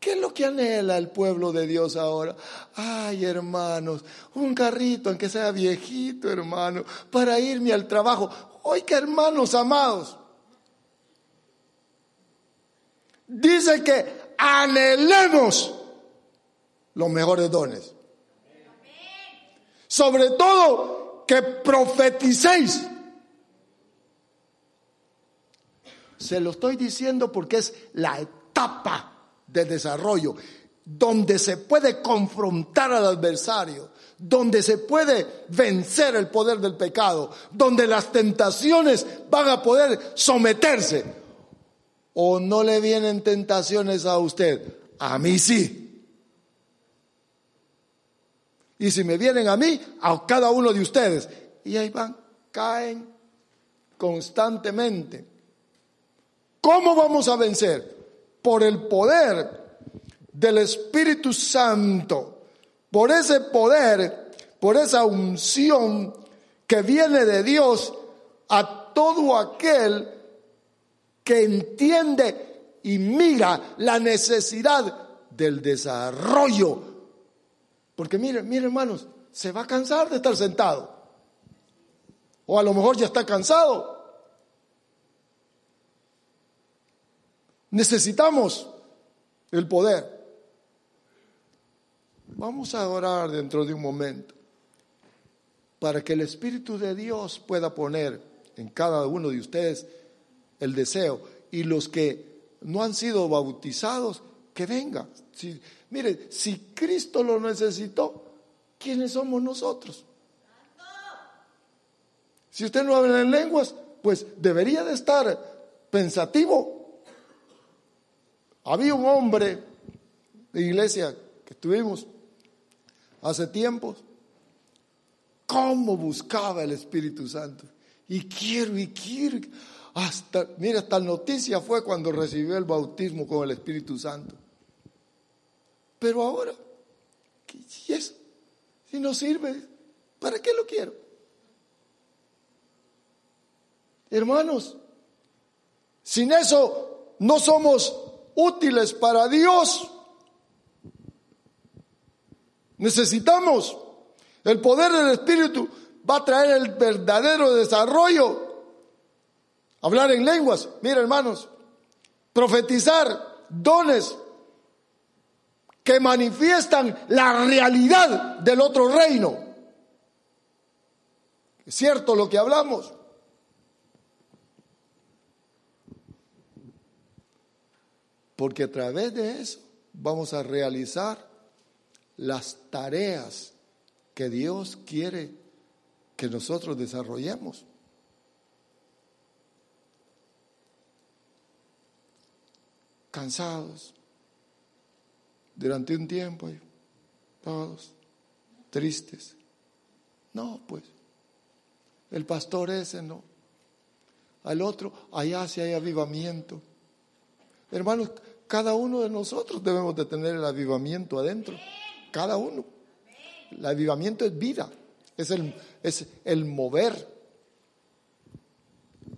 S1: ¿Qué es lo que anhela el pueblo de Dios ahora? Ay, hermanos, un carrito, aunque sea viejito, hermano, para irme al trabajo. Oiga, hermanos amados. Dice que anhelemos los mejores dones. Sobre todo que profeticéis. Se lo estoy diciendo porque es la etapa de desarrollo, donde se puede confrontar al adversario, donde se puede vencer el poder del pecado, donde las tentaciones van a poder someterse. ¿O no le vienen tentaciones a usted? A mí sí. Y si me vienen a mí, a cada uno de ustedes. Y ahí van, caen constantemente. ¿Cómo vamos a vencer? por el poder del Espíritu Santo, por ese poder, por esa unción que viene de Dios a todo aquel que entiende y mira la necesidad del desarrollo. Porque miren, miren hermanos, se va a cansar de estar sentado. O a lo mejor ya está cansado. Necesitamos el poder. Vamos a orar dentro de un momento para que el Espíritu de Dios pueda poner en cada uno de ustedes el deseo y los que no han sido bautizados, que vengan. Si, mire, si Cristo lo necesitó, ¿quiénes somos nosotros? Si usted no habla en lenguas, pues debería de estar pensativo había un hombre de iglesia que estuvimos hace tiempos, cómo buscaba el Espíritu Santo. Y quiero, y quiero. Hasta, mira, tal noticia fue cuando recibió el bautismo con el Espíritu Santo. Pero ahora, ¿qué es? Si no sirve, ¿para qué lo quiero? Hermanos, sin eso no somos útiles para Dios. Necesitamos el poder del Espíritu va a traer el verdadero desarrollo. Hablar en lenguas, mira hermanos, profetizar dones que manifiestan la realidad del otro reino. Es cierto lo que hablamos. Porque a través de eso vamos a realizar las tareas que Dios quiere que nosotros desarrollemos. Cansados durante un tiempo, todos tristes. No, pues, el pastor ese no. Al otro, allá sí hay avivamiento. Hermanos, cada uno de nosotros debemos de tener el avivamiento adentro. Cada uno. El avivamiento es vida, es el, es el mover,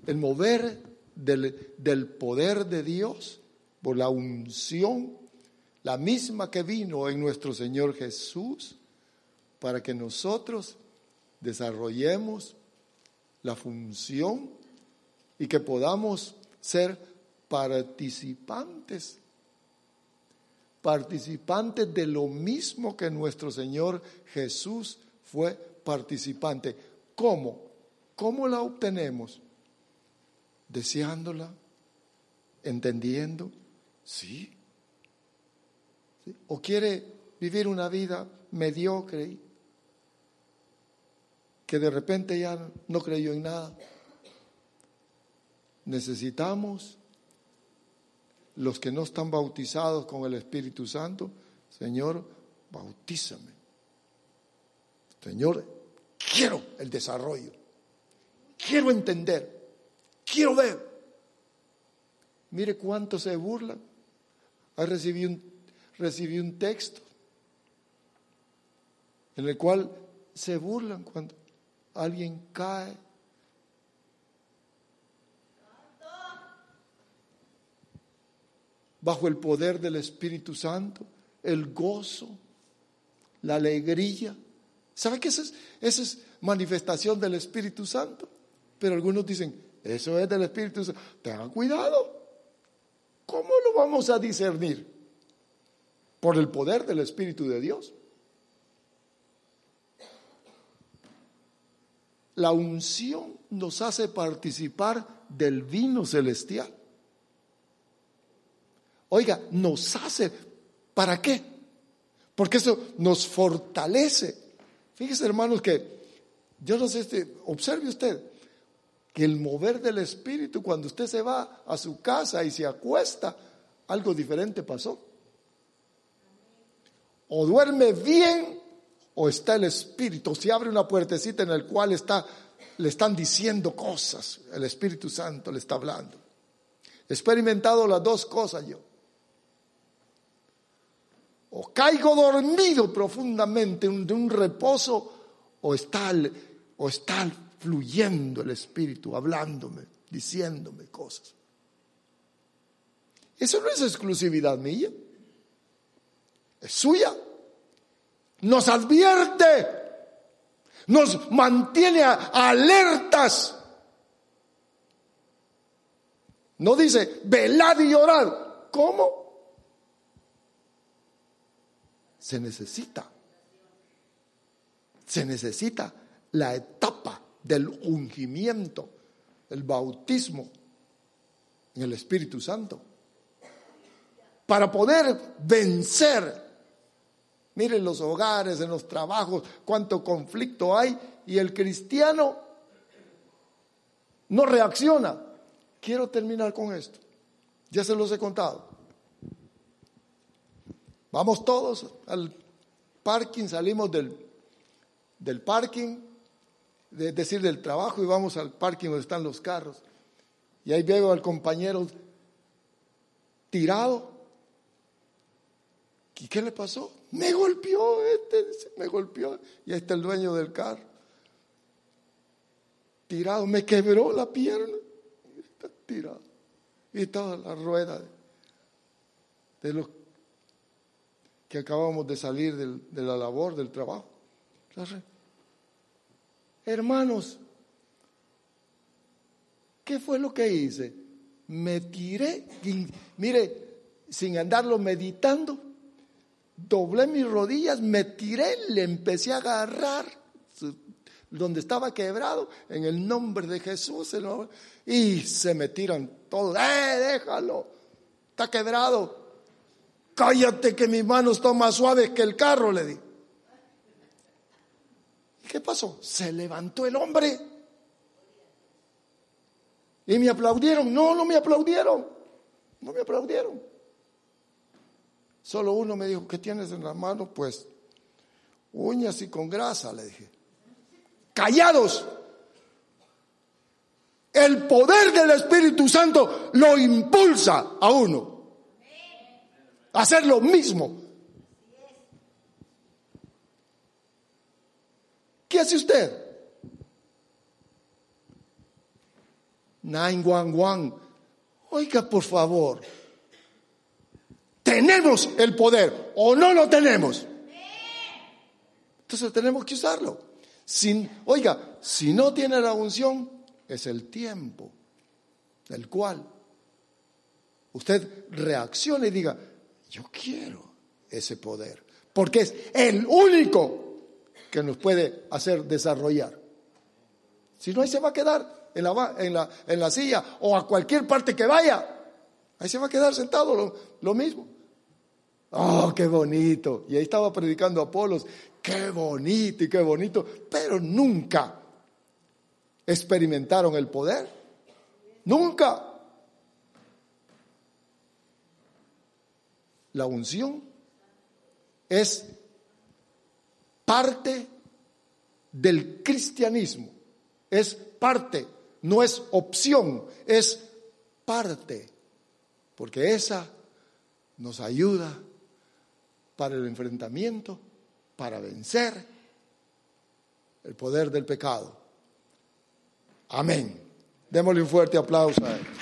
S1: el mover del, del poder de Dios por la unción, la misma que vino en nuestro Señor Jesús, para que nosotros desarrollemos la función y que podamos ser participantes participantes de lo mismo que nuestro Señor Jesús fue participante. ¿Cómo? ¿Cómo la obtenemos? Deseándola, entendiendo, sí. ¿O quiere vivir una vida mediocre que de repente ya no creyó en nada? Necesitamos los que no están bautizados con el Espíritu Santo, Señor, bautízame. Señor, quiero el desarrollo, quiero entender, quiero ver. Mire cuánto se burlan. Recibí un, recibí un texto en el cual se burlan cuando alguien cae bajo el poder del Espíritu Santo, el gozo, la alegría. ¿Sabe qué es, esa es manifestación del Espíritu Santo? Pero algunos dicen, eso es del Espíritu Santo. Tengan cuidado. ¿Cómo lo vamos a discernir? Por el poder del Espíritu de Dios. La unción nos hace participar del vino celestial. Oiga, nos hace, ¿para qué? Porque eso nos fortalece. Fíjese, hermanos, que yo no sé, este, observe usted que el mover del Espíritu, cuando usted se va a su casa y se acuesta, algo diferente pasó. O duerme bien o está el Espíritu, se abre una puertecita en la cual está, le están diciendo cosas, el Espíritu Santo le está hablando. He experimentado las dos cosas yo o caigo dormido profundamente de un reposo, o está, o está fluyendo el Espíritu, hablándome, diciéndome cosas. Eso no es exclusividad mía, es suya. Nos advierte, nos mantiene alertas. No dice, velad y orad. ¿Cómo? Se necesita, se necesita la etapa del ungimiento, el bautismo en el Espíritu Santo, para poder vencer. Miren los hogares, en los trabajos, cuánto conflicto hay y el cristiano no reacciona. Quiero terminar con esto. Ya se los he contado. Vamos todos al parking, salimos del, del parking, es decir, del trabajo y vamos al parking donde están los carros. Y ahí veo al compañero tirado. ¿Y qué le pasó? Me golpeó, este, me golpeó. Y ahí está el dueño del carro. Tirado, me quebró la pierna. Está tirado. Y toda la rueda de, los que acabamos de salir de la labor, del trabajo. Hermanos, ¿qué fue lo que hice? Me tiré, mire, sin andarlo meditando, doblé mis rodillas, me tiré, le empecé a agarrar donde estaba quebrado, en el nombre de Jesús, y se me tiran todos, ¡eh, déjalo! Está quebrado. Cállate que mis manos están más suaves que el carro, le di. ¿Qué pasó? Se levantó el hombre. Y me aplaudieron. No, no me aplaudieron. No me aplaudieron. Solo uno me dijo, ¿qué tienes en la mano? Pues uñas y con grasa, le dije. Callados. El poder del Espíritu Santo lo impulsa a uno hacer lo mismo. ¿Qué hace usted? 911. Oiga, por favor. ¿Tenemos el poder o no lo tenemos? Entonces tenemos que usarlo. Sin, oiga, si no tiene la unción, es el tiempo del cual usted reaccione y diga, yo quiero ese poder, porque es el único que nos puede hacer desarrollar. Si no, ahí se va a quedar en la, en la, en la silla o a cualquier parte que vaya. Ahí se va a quedar sentado lo, lo mismo. Oh, qué bonito. Y ahí estaba predicando Apolos. Qué bonito y qué bonito. Pero nunca experimentaron el poder. Nunca. La unción es parte del cristianismo. Es parte, no es opción, es parte. Porque esa nos ayuda para el enfrentamiento, para vencer el poder del pecado. Amén. Démosle un fuerte aplauso a él.